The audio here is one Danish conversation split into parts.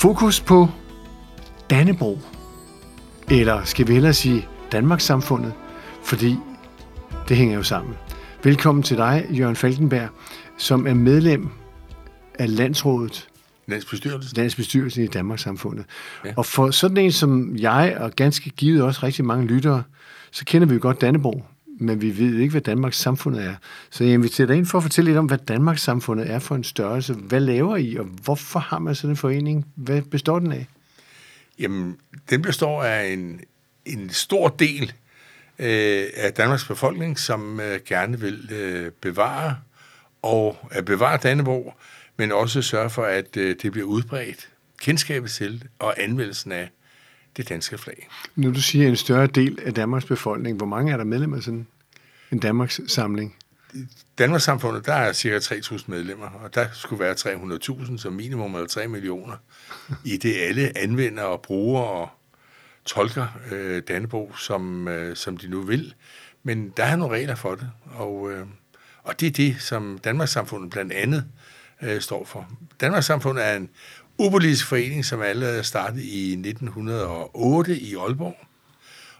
Fokus på Dannebro. Eller skal vi hellere sige Danmarks samfundet, fordi det hænger jo sammen. Velkommen til dig, Jørgen Falkenberg, som er medlem af Landsrådet, Landsbestyrelsen. Landsbestyrelsen i Danmarks samfundet. Ja. Og for sådan en som jeg, og ganske givet også rigtig mange lyttere, så kender vi jo godt Dannebro, men vi ved ikke, hvad Danmarks samfundet er. Så jeg inviterer dig ind for at fortælle lidt om, hvad Danmarks samfundet er for en størrelse. Hvad laver I, og hvorfor har man sådan en forening? Hvad består den af? Jamen, den består af en, en stor del øh, af Danmarks befolkning, som øh, gerne vil øh, bevare og at bevare Dannebrog, men også sørge for, at øh, det bliver udbredt, kendskabet til og anvendelsen af det danske flag. Nu du siger en større del af Danmarks befolkning, hvor mange er der medlemmer af sådan en Danmarks samling? Danmarks samfundet, der er cirka 3.000 medlemmer, og der skulle være 300.000, som minimum eller 3 millioner, i det alle anvender og bruger og tolker øh, Dannebro, som, øh, som de nu vil. Men der er nogle regler for det, og, øh, og det er det, som Danmarks samfundet blandt andet øh, står for. Danmarks samfundet er en upolitisk forening, som allerede startede i 1908 i Aalborg,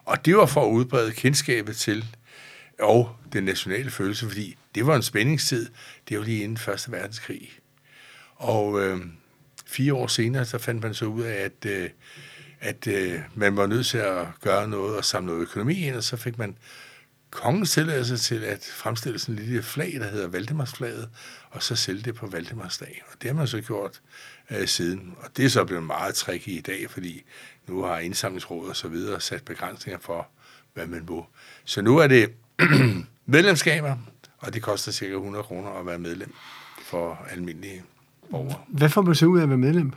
og det var for at udbrede kendskabet til og den nationale følelse, fordi det var en spændingstid. Det var lige inden Første Verdenskrig. Og øh, fire år senere, så fandt man så ud af, at, øh, at øh, man var nødt til at gøre noget og samle noget økonomi ind, og så fik man kongens tilladelse til at fremstille sådan en lille flag, der hedder Valdemarsflaget, og så sælge det på Valdemarsdag. Og det har man så gjort øh, siden. Og det er så blevet meget tricky i dag, fordi nu har indsamlingsrådet og så videre sat begrænsninger for, hvad man må. Så nu er det medlemskaber, og det koster cirka 100 kroner at være medlem for almindelige borgere. Hvad får man så ud af at være medlem?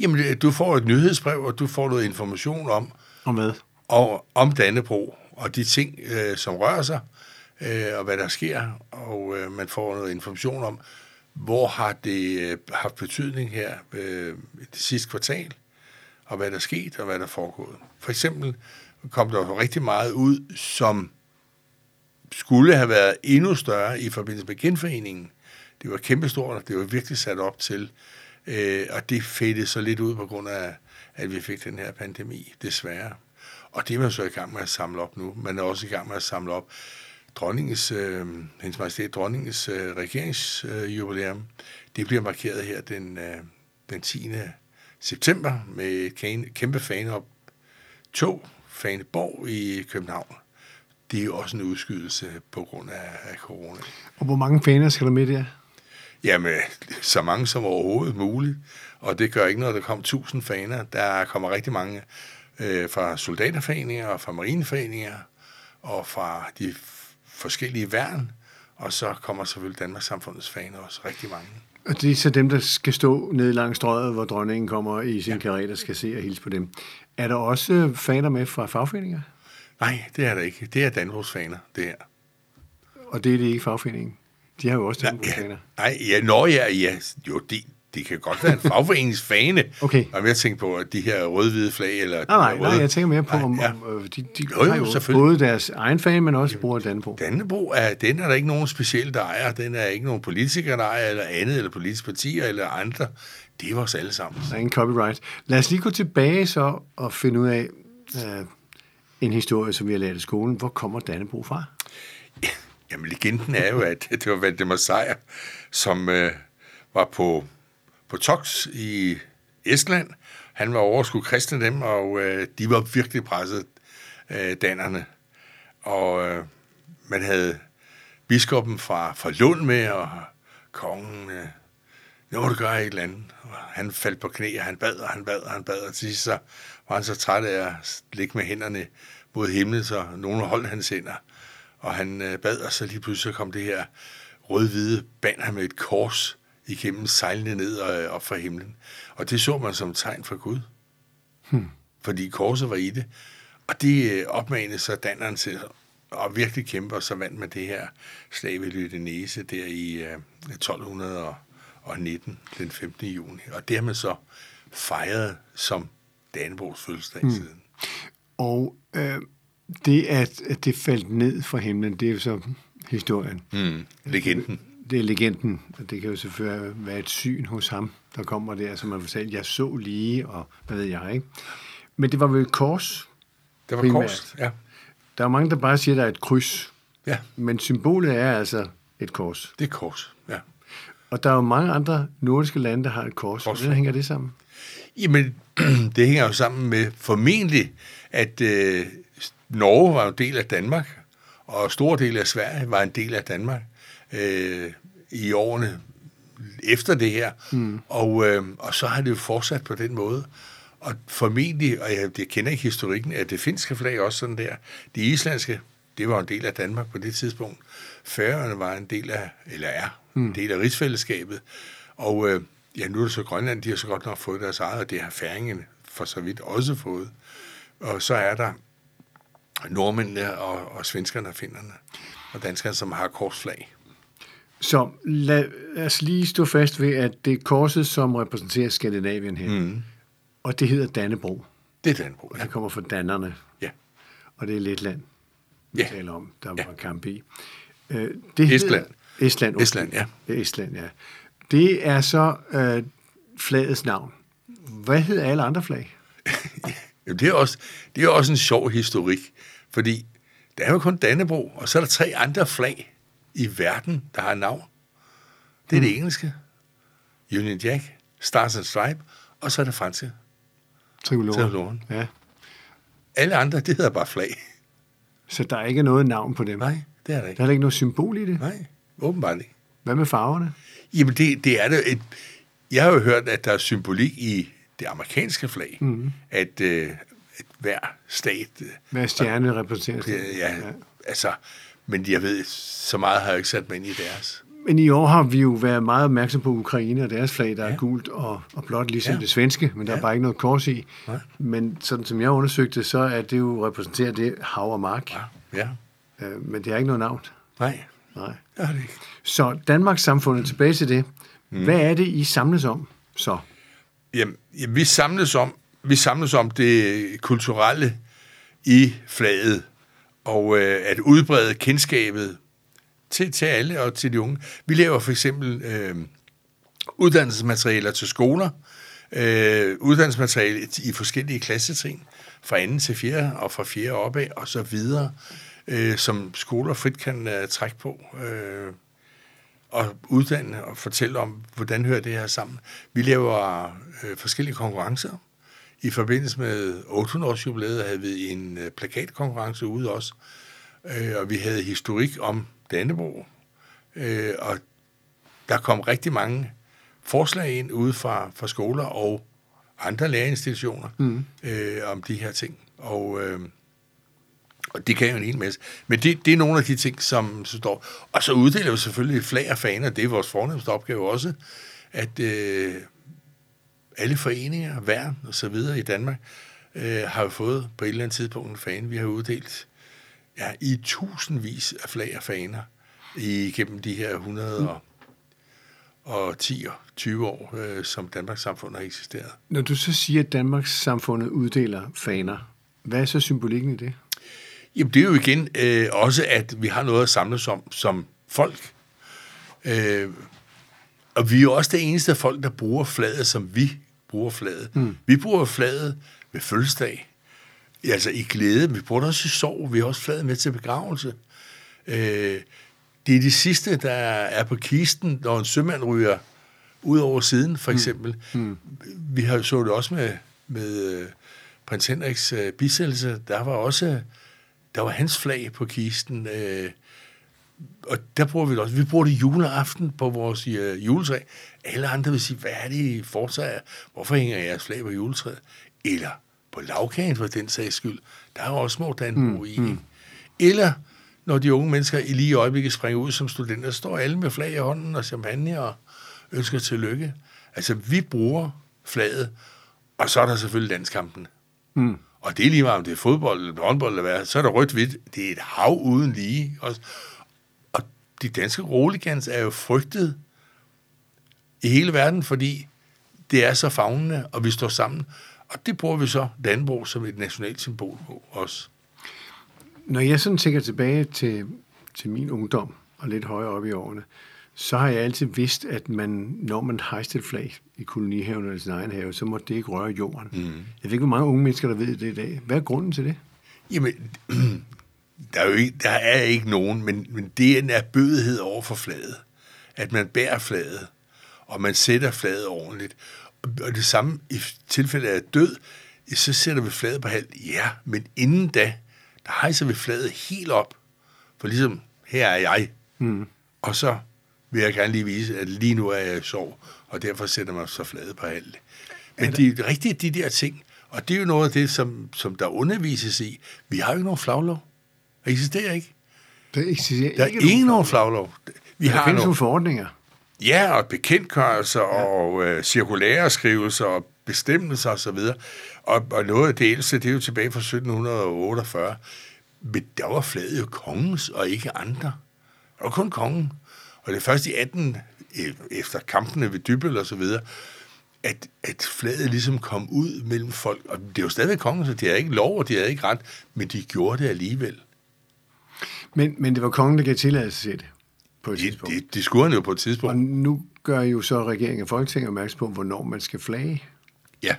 Jamen, det- du får et nyhedsbrev, og du får noget information om, Og hvad? og, om Dannebro, og de ting, øh, som rører sig, øh, og hvad der sker, og øh, man får noget information om, hvor har det øh, haft betydning her øh, det sidste kvartal, og hvad der er sket, og hvad der er foregået. For eksempel kom der jo rigtig meget ud, som skulle have været endnu større i forbindelse med genforeningen. Det var kæmpestort, og det var virkelig sat op til, øh, og det fedtede så lidt ud på grund af, at vi fik den her pandemi, desværre. Og det er man så i gang med at samle op nu. Man er også i gang med at samle op dronningens, øh, hendes majestæt dronningens øh, regeringsjubilæum. Øh, det bliver markeret her den, øh, den 10. september med et kæ- kæmpe faneop tog, Faneborg i København. Det er jo også en udskydelse på grund af, af corona. Og hvor mange faner skal der med der? Jamen, så mange som overhovedet muligt. Og det gør ikke noget, der kommer 1000 faner. Der kommer rigtig mange øh, fra soldaterforeninger og fra marineforeninger og fra de forskellige værn. Og så kommer selvfølgelig Danmarks Samfundets faner også rigtig mange. Og det er så dem, der skal stå nede langs strøget, hvor dronningen kommer i sin ja. karret og skal se og hilse på dem. Er der også faner med fra fagforeninger? Nej, det er der ikke. Det er Danbrugs faner, det her. Og det er det ikke fagforeningen. De har jo også Nej, Dannebrogsfaner. ja, nej, ja, nå ja, ja, jo, det, det kan godt være en fagforeningsfane. Okay. Og jeg tænker på, at de her rød-hvide flag, eller... Nej, nej, her nej, røde- jeg tænker mere på, Nej, om, ja. om øh, de, de Jo, jo, har jo både deres egen fan, men også bruger Dannebro. Dannebro er, den er der ikke nogen speciel, der ejer. Den er ikke nogen politikere, der ejer, eller andet, eller politiske partier, eller andre. Det er vores alle sammen. Der er ingen copyright. Lad os lige gå tilbage så og finde ud af øh, en historie, som vi har lært i skolen. Hvor kommer Dannebro fra? Jamen, legenden er jo, at det var Valdemar Sejr, som øh, var på, på Toks i Estland. Han var over at skulle kristne dem, og øh, de var virkelig presset, øh, danerne. Og øh, man havde biskoppen fra, fra Lund med, og kongen, øh, nu må du gøre et eller andet. Og han faldt på knæ, og han bad, og han bad, og han bad, og til sidst så var han så træt af at ligge med hænderne mod himlen, så nogen holdt hans hænder. Og han øh, bad, og så lige pludselig kom det her rød-hvide banner med et kors igennem sejlende ned og op fra himlen. Og det så man som tegn fra Gud. Hmm. Fordi korset var i det. Og det øh, opmanede så danneren til at virkelig kæmpe, og så vandt man det her slag ved Lydenese der i øh, 1219, den 15. juni. Og det har man så fejret som Danebrogs fødselsdag hmm. siden. Og øh, det, at, at det faldt ned fra himlen, det er jo så historien. Mm. Legenden. Det er legenden, og det kan jo selvfølgelig være et syn hos ham, der kommer der, som man fortæller, jeg så lige, og hvad ved jeg, ikke? Men det var vel et kors? Det var primært. kors, ja. Der er mange, der bare siger, at der er et kryds, Ja, men symbolet er altså et kors. det er kors, ja. Og der er jo mange andre nordiske lande, der har et kors. Kors. Hvordan hænger det sammen? Jamen, det hænger jo sammen med formentlig, at øh, Norge var en del af Danmark, og stor del af Sverige var en del af Danmark øh, i årene efter det her. Mm. Og, øh, og så har det jo fortsat på den måde. Og formentlig, og jeg, jeg kender ikke historikken, at det finske flag også sådan der. Det islandske, det var en del af Danmark på det tidspunkt. Færøerne var en del af, eller er, mm. en del af rigsfællesskabet. Og øh, ja, nu er det så Grønland, de har så godt nok fået deres eget, og det har færingene for så vidt også fået. Og så er der nordmændene og, og svenskerne og finnerne og danskerne, som har korsflag. Så lad os lige stå fast ved, at det er korset, som repræsenterer Skandinavien her. Mm. Og det hedder Dannebro. Det er Danbro, ja. Det kommer fra dannerne, ja. og det er Letland, vi Ja. taler om, der Ja. var kamp i. Øh, det Estland. Hedder, Estland, undskyld. Estland, ja. Det er Estland, ja. Det er så øh, flagets navn. Hvad hedder alle andre flag? Jamen, det, er også, det er også en sjov historik, fordi der er jo kun Dannebro, og så er der tre andre flag i verden, der har navn. Det er mm. det engelske, Union Jack, Stars and Stripe, og så er det franske. Trioloren. Ja. Alle andre, det hedder bare flag. Så der er ikke noget navn på dem. Nej, det er der Der ikke. er ikke noget symbol i det. Nej, åbenbart ikke. Hvad med farverne? Jamen, det, det er det. Et, jeg har jo hørt, at der er symbolik i det amerikanske flag, mm. at, øh, at hver stat... øh, Hvad er stjerne repræsenterer? det- Ja, ja, altså... Men jeg ved, så meget har jeg ikke sat mig ind i deres. Men i år har vi jo været meget opmærksom på Ukraine og deres flag, der ja. Ja. er gult og, og blåt, ligesom ja. Ja. det svenske, men der ja. er Ja. bare ikke noget kors i. Nej. Men sådan som jeg undersøgte, så er det jo repræsenteret det hav og mark. Ja, ja. Øh, men det er ikke noget navn. Nej, Nej. er det ikke. Så Danmarks samfundet, tilbage til det. Mm. Hvad er det, I samles om så? Jamen, ja, vi samles om, vi samles om det kulturelle i flaget, og øh, at udbrede kendskabet til, til alle og til de unge. Vi laver for eksempel øh, uddannelsesmaterialer til skoler, øh, uddannelsesmateriale i forskellige klassetrin, fra 2. til 4. og fra 4. opad og så videre, øh, som skoler frit kan øh, trække på. Øh, og uddanne og fortælle om, hvordan hører det her sammen. Vi laver øh, forskellige konkurrencer. I forbindelse med 800-års jubilæet havde vi en øh, plakatkonkurrence ude også, øh, og vi havde historik om Dannebro, øh, og der kom rigtig mange forslag ind ude fra, fra skoler og andre lærerinstitutioner mm. øh, om de her ting. Og, øh, og det kan jo en hel masse. Men det, det er nogle af de ting, som så står. Og så uddeler vi selvfølgelig flag og faner. Det er vores fornemmeste opgave også, at øh, alle foreninger, værn og så videre i Danmark, øh, har jo fået på et eller andet tidspunkt en fane. Vi har uddelt ja, i tusindvis af flag og faner igennem de her 100 og, og 10 og 20 år, øh, som Danmarks samfund har eksisteret. Når du så siger, at Danmarks samfundet uddeler faner, hvad er så symbolikken i det? Jamen, det er jo igen øh, også, at vi har noget at samles om som folk. Øh, og vi er jo også det eneste folk, der bruger flaget, som vi bruger flaget. Mm. Vi bruger flaget ved fødselsdag, altså i glæde. Vi bruger det også i sorg. Vi har også flaget med til begravelse. Øh, det er de sidste, der er på kisten, når en sømand ryger ud over siden, for eksempel. Mm. Mm. Vi har så det også med, med øh, prins Henriks øh, bisættelse. Der var også der var hans flag på kisten. Øh, og der bruger vi det også. Vi bruger det juleaften på vores øh, juletræ. Alle andre vil sige, hvad er det, I foretager? Hvorfor hænger jeres flag på juletræet? Eller på lavkagen for den sags skyld. Der er jo også små Danbro mm, i. Mm. Eller når de unge mennesker i lige i øjeblikket springer ud som studenter, står alle med flag i hånden og champagne og ønsker tillykke. Altså, vi bruger flaget, og så er der selvfølgelig landskampen. Mm. Og det er lige meget, om det er fodbold eller håndbold eller hvad, så er der rødt-hvidt. Det er et hav uden lige. Også. De danske roligans er jo frygtet i hele verden, fordi det er så fagnende, og vi står sammen. Og det bruger vi så Danborg som et nationalt symbol på også. Når jeg sådan tænker tilbage til, til min ungdom, og lidt højere op i årene, så har jeg altid vidst, at man, når man hejste et flag i kolonihaven eller sin egen have, så må det ikke røre jorden. Mm. Jeg ved ikke, hvor mange unge mennesker, der ved det i dag. Hvad er grunden til det? Jamen, der er jo ikke, der er ikke nogen, men, men det er en erbødighed over for flaget. At man bærer flaget, og man sætter flaget ordentligt. Og det samme i tilfælde af død, så sætter vi flaget på halv. Ja, men inden da, der hejser vi flaget helt op. For ligesom, her er jeg. Mm. Og så vil jeg gerne lige vise, at lige nu er jeg i sorg, og derfor sætter man så fladet på halv. Men det er rigtigt, de der ting, og det er jo noget af det, som, som der undervises i. Vi har jo ikke nogen flaglov. Det eksisterer ikke. Det eksisterer der er ikke, ikke nogen flaglov. Vi der har findes nogle forordninger. Ja, og bekendtgørelser ja. og øh, cirkulære skrivelser og bestemmelser osv. Og, og noget af det ældste, det er jo tilbage fra 1748. Men der var flaget jo kongens og ikke andre. Var kun kongen. Og det er først i 18, øh, efter kampene ved Dybel og så videre, at, at flaget ligesom kom ud mellem folk. Og det er jo stadigvæk kongen, så de har ikke lov, og de har ikke ret, men de gjorde det alligevel. Men, men det var kongen, der gav tilladelse til det på et det, tidspunkt. Det, det skulle han jo på et tidspunkt. Og nu gør jo så regeringen og Folketinget opmærksom på, hvornår man skal flage. Ja.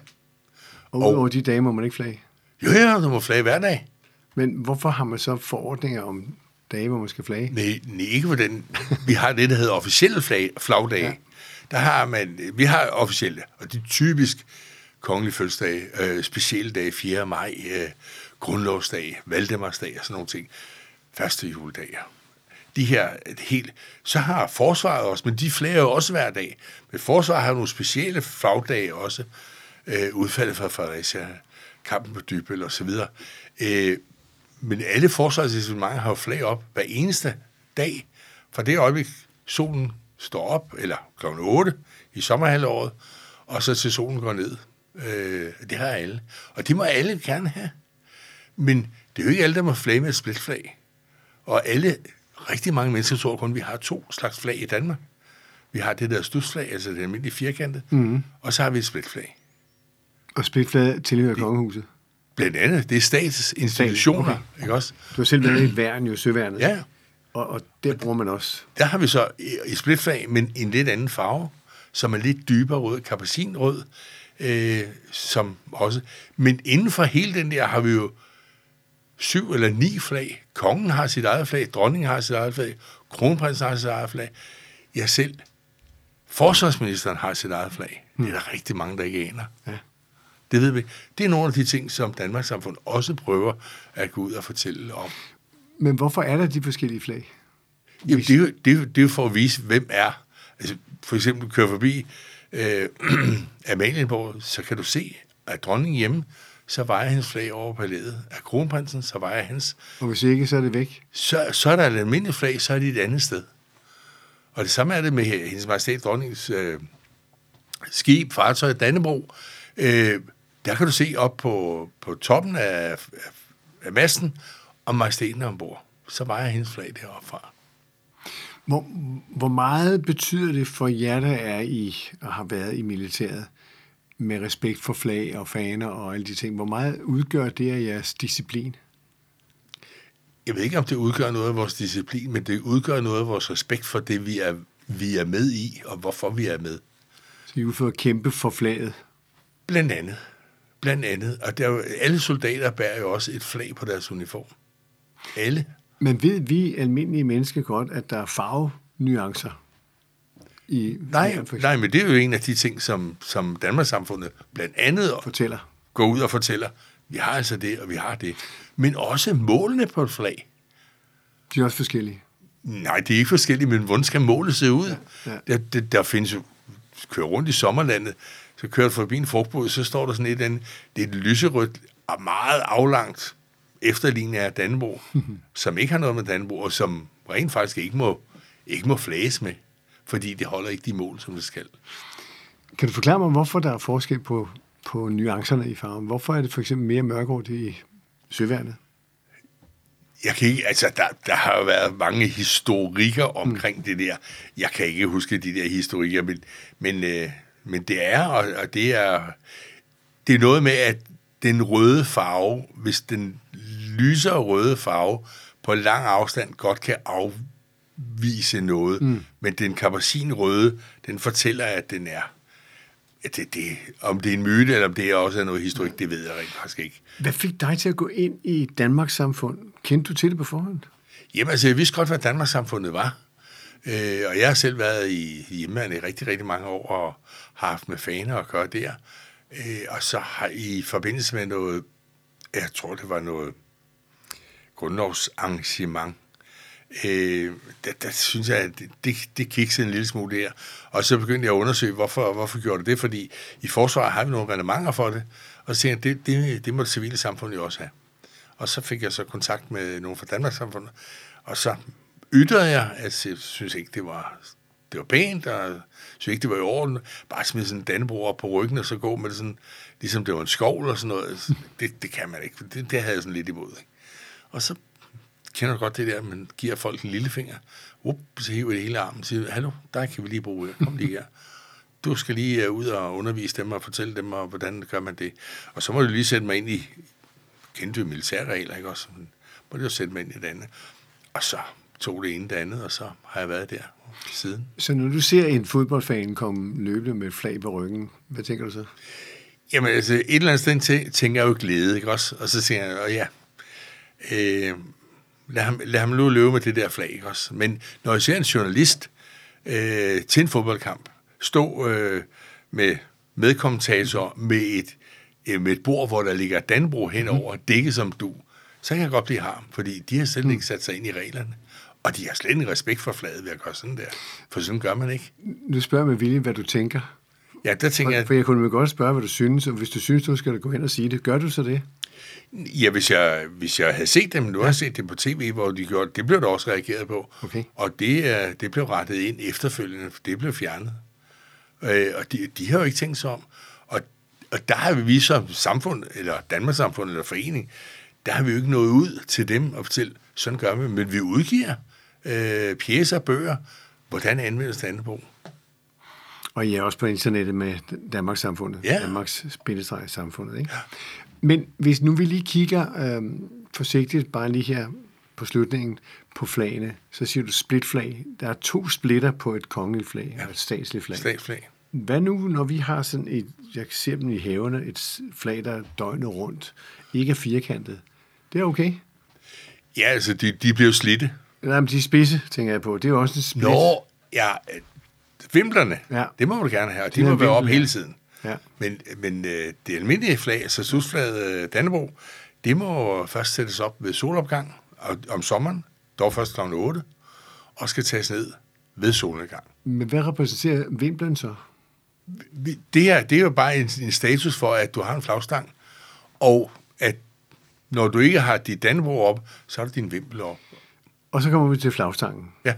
Og udover de dage må man ikke flage. Jo, ja, du må flage hver dag. Men hvorfor har man så forordninger om dage, hvor man skal flage? Nej, nej ikke på den. Vi har det, der hedder officielle flag, flagdage. Ja. Der har man, vi har officielle, og det er typisk kongelig fødselsdag, øh, specielle dage, 4. maj, øh, grundlovsdag, Valdemarsdag og sådan nogle ting. Første juledag. De her helt... Så har forsvaret også, men de flager jo også hver dag. Men forsvaret har nogle specielle flagdage også. Øh, udfaldet fra Fredericia, kampen på Dybøl og så videre. Øh, men alle forsvarsetablissementer har jo flag op hver eneste dag. Fra det øjeblik, solen står op, eller kl. 8 i sommerhalvåret, og så til solen går ned. Øh, det har alle. Og det må alle gerne have. Men det er jo ikke alle, der må flage med et splitflag. Og alle, rigtig mange mennesker tror kun, at vi har to slags flag i Danmark. Vi har det der studsflag, altså det almindelige firkantede, mm. og så har vi et splitflag. Og splitflag tilhører kongehuset? Blandt andet. Det er statsinstitutioner, okay. ikke også? Du har selv været i et værn, jo søværnet. Ja. Og, og der bruger man også. Der har vi så i splitflag, men en lidt anden farve, som er lidt dybere rød, kapacinrød, øh, som også... Men inden for hele den der har vi jo syv eller ni flag. Kongen har sit eget flag, dronningen har sit eget flag, kronprinsen har sit eget flag. Jeg selv. Forsvarsministeren har sit eget flag. Det er der rigtig mange, der ikke aner. Ja. Det ved vi. Det er nogle af de ting, som Danmarks Samfund også prøver at gå ud og fortælle om. Men hvorfor er der de forskellige flag? Jamen, det er, jo, det, er jo, det er jo for at vise, hvem er. Altså, for eksempel køre forbi øh, Amalienborg, så kan du se, at dronningen hjemme, så vejer hendes flag over palæet. Er kronprinsen, så vejer hans. Og hvis ikke, så er det væk? Så, så er der et almindeligt flag, så er det et andet sted. Og det samme er det med hendes majestæt dronningens øh, skib, fartøj, Dannebro. Øh, der kan du se op på, på toppen af, af, af masten, og majestæten er ombord. Så vejer hendes flag deroppe fra. Hvor, hvor meget betyder det for jer, der er i og har været i militæret, med respekt for flag og faner og alle de ting? Hvor meget udgør det af jeres disciplin? Jeg ved ikke, om det udgør noget af vores disciplin, men det udgør noget af vores respekt for det, vi er, vi er med i, og hvorfor vi er med. Så I er for at kæmpe for flaget? Blandt andet. Blandt andet. Og der, alle soldater bærer jo også et flag på deres uniform. Alle. Men ved vi almindelige mennesker godt, at der er farvenuancer? I nej, nej, men det er jo en af de ting, som, som Danmarks samfundet blandt andet fortæller. går ud og fortæller. Vi har altså det, og vi har det. Men også målene på et flag. De er også forskellige. Nej, det er ikke forskellige, men hvordan skal målet se ud? Ja, ja. Der, der, der findes jo, kører rundt i sommerlandet, så kører du forbi en frugtbod, så står der sådan et, andet, det er et lyserødt, og meget aflangt efterligning af Danbo, som ikke har noget med Danbo, og som rent faktisk ikke må, ikke må flages med, fordi det holder ikke de mål, som det skal. Kan du forklare mig, hvorfor der er forskel på, på nuancerne i farven? Hvorfor er det for eksempel mere mørkort i søværnet? Jeg kan ikke, altså, der, der har jo været mange historikker omkring mm. det der. Jeg kan ikke huske de der historikker, men, men, øh, men det er, og, og det er, det er noget med, at den røde farve, hvis den lyser røde farve på lang afstand godt kan vise noget. Mm. Men den røde, den fortæller, at den er det, det, om det er en myte, eller om det er også noget historik, det ved jeg rent faktisk ikke. Hvad fik dig til at gå ind i Danmarks samfund? Kendte du til det på forhånd? Jamen altså, jeg vidste godt, hvad Danmarks samfundet var. Øh, og jeg har selv været i hjemmeværende i rigtig, rigtig mange år, og har haft med faner at gøre der. Øh, og så har i forbindelse med noget, jeg tror det var noget grundlovsarrangement, øh, der, der synes jeg, at det, det, kiksede en lille smule der. Og så begyndte jeg at undersøge, hvorfor, hvorfor gjorde det det, fordi i forsvaret har vi nogle relevanter for det, og så tænkte jeg, det, det, det må det civile samfund jo også have. Og så fik jeg så kontakt med nogle fra Danmarks samfund, og så ytrede jeg, at jeg synes ikke, det var, det var pænt, og jeg synes ikke, det var i orden. Bare smide sådan en dannebro op på ryggen, og så gå med det sådan, ligesom det var en skov eller sådan noget. Det, det kan man ikke, det, det havde jeg sådan lidt imod. Ikke? Og så kender du godt det der, man giver folk en lillefinger. Up, så hiver det hele armen og siger, hallo, der kan vi lige bruge. Kom lige her. Du skal lige uh, ud og undervise dem og fortælle dem, og hvordan gør man det. Og så må du lige sætte mig ind i, kendte du militærregler, ikke også? Men må du jo sætte mig ind i det andet. Og så tog det ene det andet, og så har jeg været der siden. Så når du ser en fodboldfan komme løbende med et flag på ryggen, hvad tænker du så? Jamen altså, et eller andet sted tænker jeg jo glæde, ikke også? Og så siger jeg, og ja, øh, lad ham, lad ham nu løbe med det der flag, også? Men når jeg ser en journalist øh, til en fodboldkamp stå øh, med medkommentator med et, øh, med et bord, hvor der ligger Danbro henover, mm. dækket som du, så kan jeg godt blive harm, fordi de har selv mm. ikke sat sig ind i reglerne. Og de har slet ikke respekt for flaget ved at gøre sådan der. For sådan gør man ikke. Nu spørger med vilje, hvad du tænker. Ja, der tænker jeg... For jeg kunne godt spørge, hvad du synes, og hvis du synes, du skal gå hen og sige det. Gør du så det? Ja, hvis jeg, hvis jeg havde set dem, nu ja. har jeg set dem på tv, hvor de gjorde det, blev der også reageret på. Okay. Og det, det blev rettet ind efterfølgende, for det blev fjernet. Øh, og de, de har jo ikke tænkt sig om. Og, og der har vi som samfund, eller Danmarks samfund, eller forening, der har vi jo ikke nået ud til dem og fortælle, sådan gør vi. Men vi udgiver øh, pjæser, bøger, hvordan anvendes Dannebro. Og I er også på internettet med Danmarks samfundet, ja. Danmarks spillestreg samfundet, ikke? Men hvis nu vi lige kigger øh, forsigtigt, bare lige her på slutningen, på flagene, så siger du splitflag. Der er to splitter på et kongeligt flag, ja. et statsligt flag. Statsflag. Hvad nu, når vi har sådan et, jeg ser dem i havene, et flag, der er døgnet rundt, ikke er firkantet. Det er okay? Ja, altså, de, de bliver slidte. Nej, men de spidse, tænker jeg på. Det er jo også en split. Nå, ja, vimplerne, ja. det må du gerne have, og de, de må være op hele tiden. Ja. Men, men øh, det almindelige flag, altså susflaget øh, Dannebro, det må først sættes op ved solopgang og, om sommeren, dog først kl. 8, og skal tages ned ved solnedgang. Men hvad repræsenterer vimplen så? Det er, det er jo bare en, en status for, at du har en flagstang, og at når du ikke har dit Dannebro op, så har du din vimpel op. Og så kommer vi til flagstangen. Ja.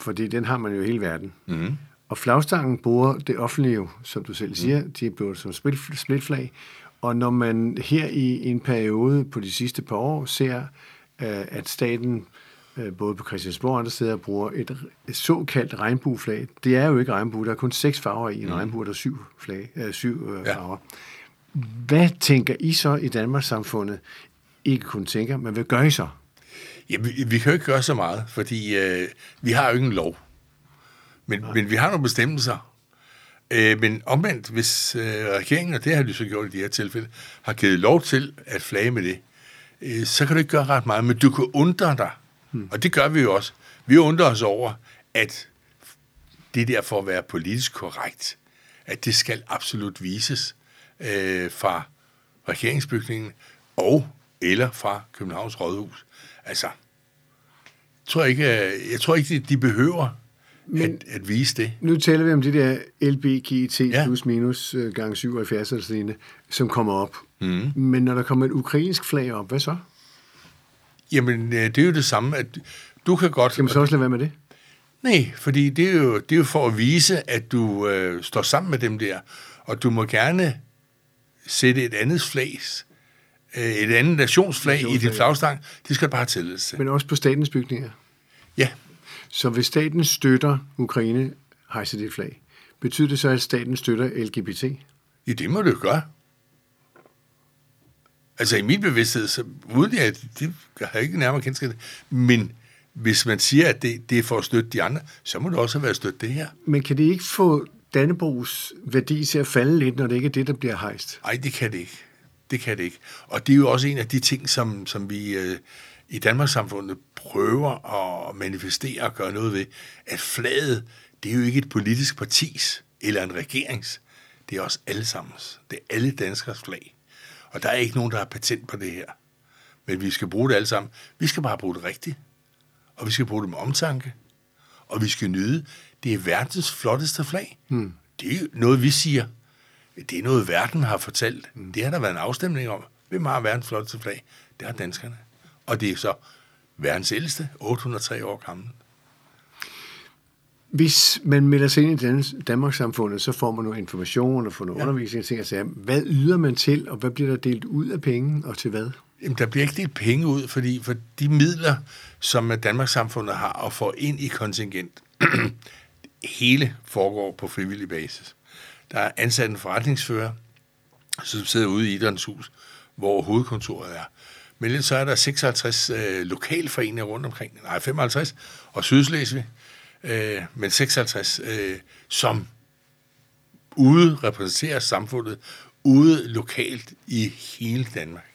Fordi den har man jo i hele verden. Mm-hmm. Og flagstangen bruger det offentlige, som du selv siger, mm. de er blevet som splitflag. Og når man her i en periode på de sidste par år ser, øh, at staten øh, både på Christiansborg og andre steder bruger et, såkaldt regnbueflag. Det er jo ikke regnbue, der er kun seks farver i en mm. regnbue, der er syv, flag, øh, syv øh, ja. farver. Hvad tænker I så i Danmarks samfundet? Ikke kun tænker, men hvad gør I så? Ja, vi, vi kan jo ikke gøre så meget, fordi øh, vi har jo ikke en lov. Men, men vi har nogle bestemmelser. Øh, men omvendt, hvis øh, regeringen, og det har de så gjort i de her tilfælde, har givet lov til at flage med det, øh, så kan du ikke gøre ret meget, men du kan undre dig. Hmm. Og det gør vi jo også. Vi undrer os over, at det der for at være politisk korrekt, at det skal absolut vises øh, fra regeringsbygningen og eller fra Københavns Rådhus. Altså, jeg tror ikke, jeg tror ikke de behøver men at, at vise det. Nu taler vi om det der LBGT ja. plus minus øh, gang 77 eller sådan som kommer op. Mm. Men når der kommer et ukrainsk flag op, hvad så? Jamen, det er jo det samme, at du kan godt... Skal man så også lade være med det? Nej, fordi det er jo, det er jo for at vise, at du øh, står sammen med dem der, og du må gerne sætte et andet flag, øh, et andet nationsflag, nationsflag i dit flagstang. Det skal bare tælles til. Men også på statens bygninger? Ja, så hvis staten støtter Ukraine, hejser det flag. Betyder det så, at staten støtter LGBT? Ja, det må det gøre. Altså i min bevidsthed, så uden at det har jeg ikke nærmere kendskab men hvis man siger, at det, det er for at støtte de andre, så må det også være at støtte det her. Men kan det ikke få Dannebrogs værdi til at falde lidt, når det ikke er det, der bliver hejst? Nej, det kan det ikke. Det kan det ikke. Og det er jo også en af de ting, som, som vi øh, i Danmarks samfundet prøver at manifestere og gøre noget ved, at flaget, det er jo ikke et politisk partis eller en regerings. Det er også allesammens. Det er alle danskers flag. Og der er ikke nogen, der har patent på det her. Men vi skal bruge det alle sammen. Vi skal bare bruge det rigtigt. Og vi skal bruge det med omtanke. Og vi skal nyde. Det er verdens flotteste flag. Hmm. Det er noget, vi siger. Det er noget, verden har fortalt. Hmm. Det har der været en afstemning om. Hvem har verdens flotteste flag? Det har danskerne. Og det er så verdens ældste, 803 år gammel. Hvis man melder sig ind i Danmarks samfundet, så får man noget information og får noget ja. undervisning. Ting, altså, hvad yder man til, og hvad bliver der delt ud af penge, og til hvad? Jamen, der bliver ikke delt penge ud, fordi for de midler, som Danmarks samfundet har og får ind i kontingent, hele foregår på frivillig basis. Der er ansat en forretningsfører, som sidder ude i Idrættens Hus, hvor hovedkontoret er. Men så er der 56 øh, lokalforeninger rundt omkring, nej 55, og Sydslesvig, øh, men 56, øh, som ude repræsenterer samfundet, ude lokalt i hele Danmark,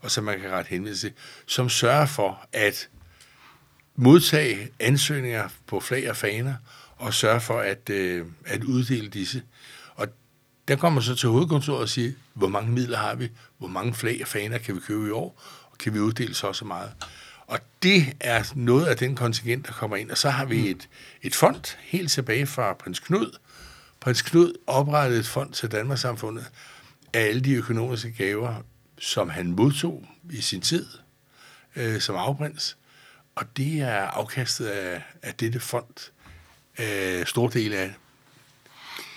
og som man kan ret henvise til, som sørger for at modtage ansøgninger på flag og faner, og sørge for at, øh, at uddele disse. Og der kommer så til hovedkontoret og siger, hvor mange midler har vi, hvor mange flag og faner kan vi købe i år, kan vi uddele så så meget. Og det er noget af den kontingent, der kommer ind. Og så har vi mm. et, et fond helt tilbage fra prins Knud. Prins Knud oprettede et fond til Danmarks samfundet af alle de økonomiske gaver, som han modtog i sin tid øh, som afprins. Og det er afkastet af, af dette fond. Øh, stor del af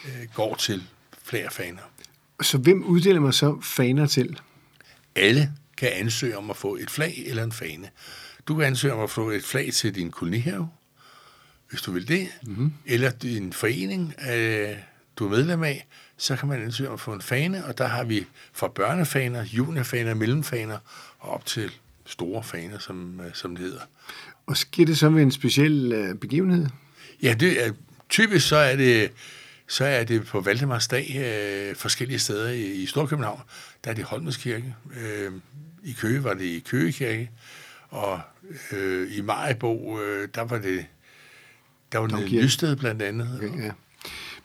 øh, går til flere faner. Så hvem uddeler man så faner til? Alle kan ansøge om at få et flag eller en fane. Du kan ansøge om at få et flag til din kolonihave, hvis du vil det, mm-hmm. eller din forening, øh, du er medlem af, så kan man ansøge om at få en fane, og der har vi fra børnefaner, juniorfaner, mellemfaner og op til store faner, som, øh, som det hedder. Og sker det så ved en speciel øh, begivenhed? Ja, det er, typisk så er det så er det på Valdemarsdag øh, forskellige steder i, i Storkøbenhavn. Der er det Holmens Kirke. Øh, I Køge var det i Køge Kirke. Og øh, i Majbo, øh, der var det der var det Nysted blandt andet. Okay, ja.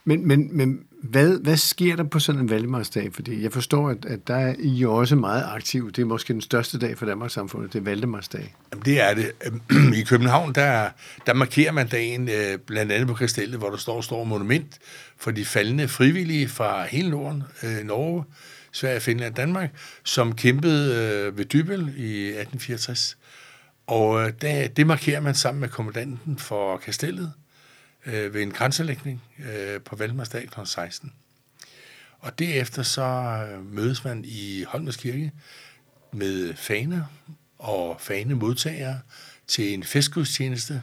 Men, men, men hvad, hvad sker der på sådan en Valdemarsdag? Fordi jeg forstår, at, at der er I også meget aktiv. Det er måske den største dag for Danmarks samfund, det er Valdemarsdag. Jamen, det er det. I København, der, der markerer man dagen øh, blandt andet på Kastellet, hvor der står står monument for de faldende frivillige fra hele Norden, øh, Norge, Sverige, Finland og Danmark, som kæmpede øh, ved Dybel i 1864. Og øh, det, det markerer man sammen med kommandanten for Kastellet øh, ved en grænselægning øh, på Valmarsdag kl. 16. Og derefter så øh, mødes man i Holmers Kirke med faner og fanemodtagere til en festgudstjeneste,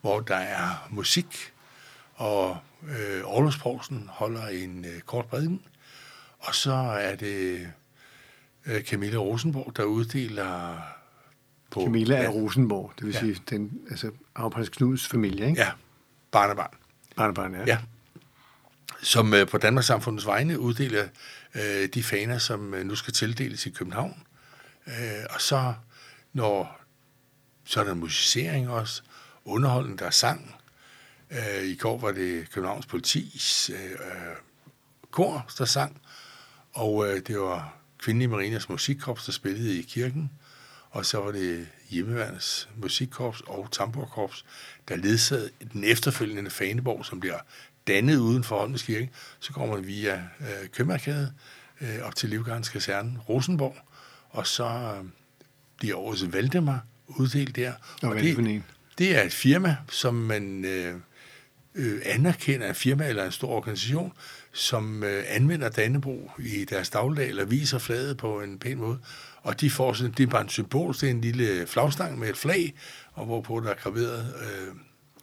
hvor der er musik, og øh, Aarhusprovsten holder en øh, kort prædiken, og så er det øh, Camilla Rosenborg, der uddeler på... Camilla er Rosenborg, det vil ja. sige den, altså Arvprins Knuds familie, ikke? Ja, barnebarn. Barnebarn, ja. ja. Som øh, på Danmarks Samfundets vegne uddeler øh, de faner, som øh, nu skal tildeles i København. Øh, og så, når så er der musicering også, underholdning, der er sang. Øh, I går var det Københavns Politis øh, øh kor, der sang, og øh, det var Kvindelige Marinas Musikkorps, der spillede i kirken, og så var det Hjemmeværens Musikkorps og Tamborkorps, der ledsagede den efterfølgende Faneborg, som bliver dannet uden for Holmens Kirke. Så kommer man via øh, Købmarkade øh, op til Livgardens Kaserne, Rosenborg, og så øh, bliver årets Valdemar uddelt der. Og, og det, det er et firma, som man øh, øh, anerkender, en firma eller en stor organisation, som øh, anvender Dannebro i deres dagligdag, eller viser flaget på en pæn måde. Og de får sådan, det er bare en symbol, det er en lille flagstang med et flag, og hvorpå der er graveret øh,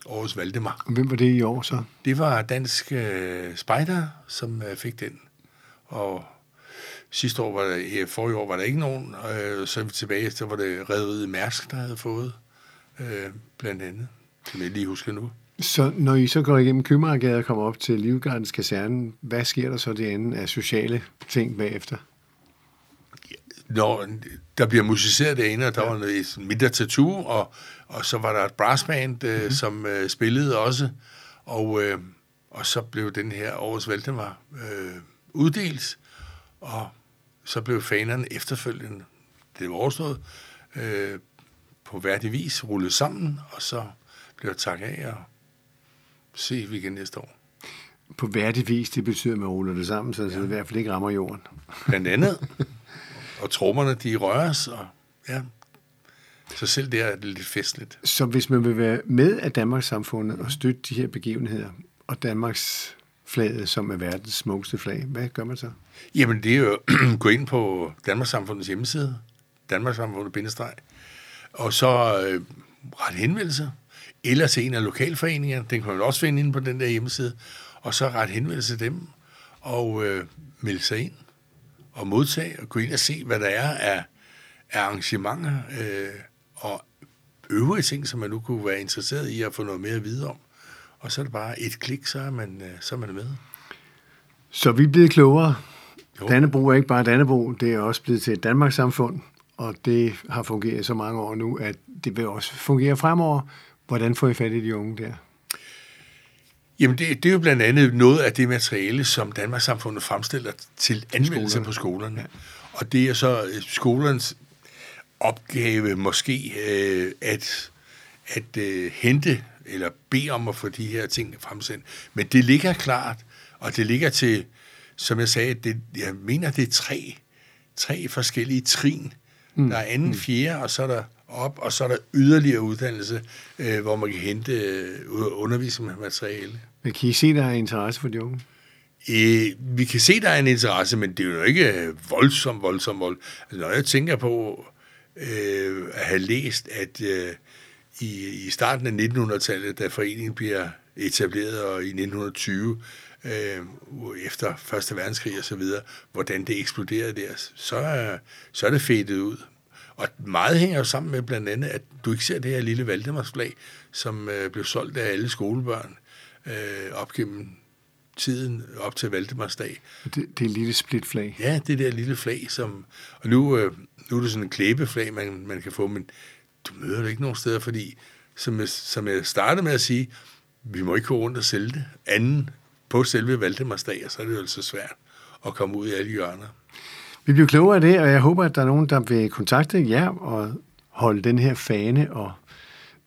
årets Valdemar. Hvem var det i år så? Det var Dansk øh, Spejder, som øh, fik den. Og sidste år var der, forrige år var der ikke nogen, øh, så tilbage, så var det Rederiet Mærsk, der havde fået øh, blandt andet, som jeg lige husker nu. Så når I så går igennem Købmagergade og kommer op til Livgardens kaserne, hvad sker der så derinde af sociale ting bagefter? Når der bliver musiceret derinde, og der ja. var noget, et mindre tattoo, og, og så var der et brassband, øh, mm-hmm. som øh, spillede også, og, øh, og så blev den her årets Valdemar øh, uddelt, og så blev fanerne efterfølgende, det var overstået, øh, på værdig vis rullet sammen, og så blev der tak af, og se vi igen næste år. På værdig vis, det betyder, at man ruller det sammen, så ja. det i hvert fald ikke rammer jorden. Blandt andet. og trommerne, de røres, og ja, så selv det er lidt festligt. Så hvis man vil være med af Danmarks samfundet og støtte de her begivenheder, og Danmarks flaget, som er verdens smukkeste flag, hvad gør man så? Jamen, det er jo at gå ind på Danmarks Samfundets hjemmeside, Danmarks Samfundet bindestreg, og så øh, ret henvendelse, eller til en af lokalforeningerne, den kan man også finde inde på den der hjemmeside, og så ret henvendelse til dem, og øh, melde sig ind, og modtage, og gå ind og se, hvad der er af, af arrangementer, øh, og øvrige ting, som man nu kunne være interesseret i at få noget mere at vide om. Og så er det bare et klik, så er man, øh, så er man med. Så vi er blevet klogere. Jo. Dannebro er ikke bare Dannebro, det er også blevet til et Danmarks samfund, og det har fungeret så mange år nu, at det vil også fungere fremover. Hvordan får I fat i de unge der? Jamen, det, det er jo blandt andet noget af det materiale, som Danmarks Samfundet fremstiller til anvendelse skolerne. på skolerne. Ja. Og det er så øh, skolernes opgave måske øh, at, at øh, hente eller bede om at få de her ting fremsendt. Men det ligger klart, og det ligger til, som jeg sagde, det, jeg mener, det er tre, tre forskellige trin. Mm. Der er anden, mm. fjerde, og så er der op, og så er der yderligere uddannelse, øh, hvor man kan hente øh, undervisningsmateriale. Men kan I se, der er interesse for de unge? Øh, vi kan se, der er en interesse, men det er jo ikke voldsomt, voldsomt, voldsomt. Altså, når jeg tænker på øh, at have læst, at øh, i, i starten af 1900-tallet, da foreningen bliver etableret, og i 1920, øh, efter Første Verdenskrig og så videre, hvordan det eksploderede der, så, så er det fedet ud. Og meget hænger jo sammen med blandt andet, at du ikke ser det her lille Valdemarsflag, som øh, blev solgt af alle skolebørn øh, op gennem tiden op til Valdemarsdag. Det, det er et lille splitflag? Ja, det der lille flag, som... Og nu, øh, nu er det sådan en klæbeflag, man, man kan få, men du møder det ikke nogen steder, fordi, som jeg, som jeg startede med at sige, vi må ikke gå rundt og sælge det anden på selve Valdemarsdag, og så er det jo altså svært at komme ud i alle hjørner. Vi bliver klogere af det, og jeg håber, at der er nogen, der vil kontakte jer og holde den her fane og,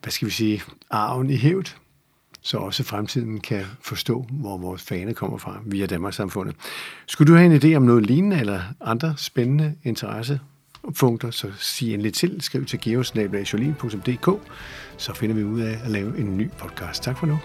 hvad skal vi sige, arven i hævd, så også fremtiden kan forstå, hvor vores fane kommer fra via Danmarks samfundet. Skulle du have en idé om noget lignende eller andre spændende interessepunkter, så sig endelig til. Skriv til geosnabelagsjolin.dk, så finder vi ud af at lave en ny podcast. Tak for nu.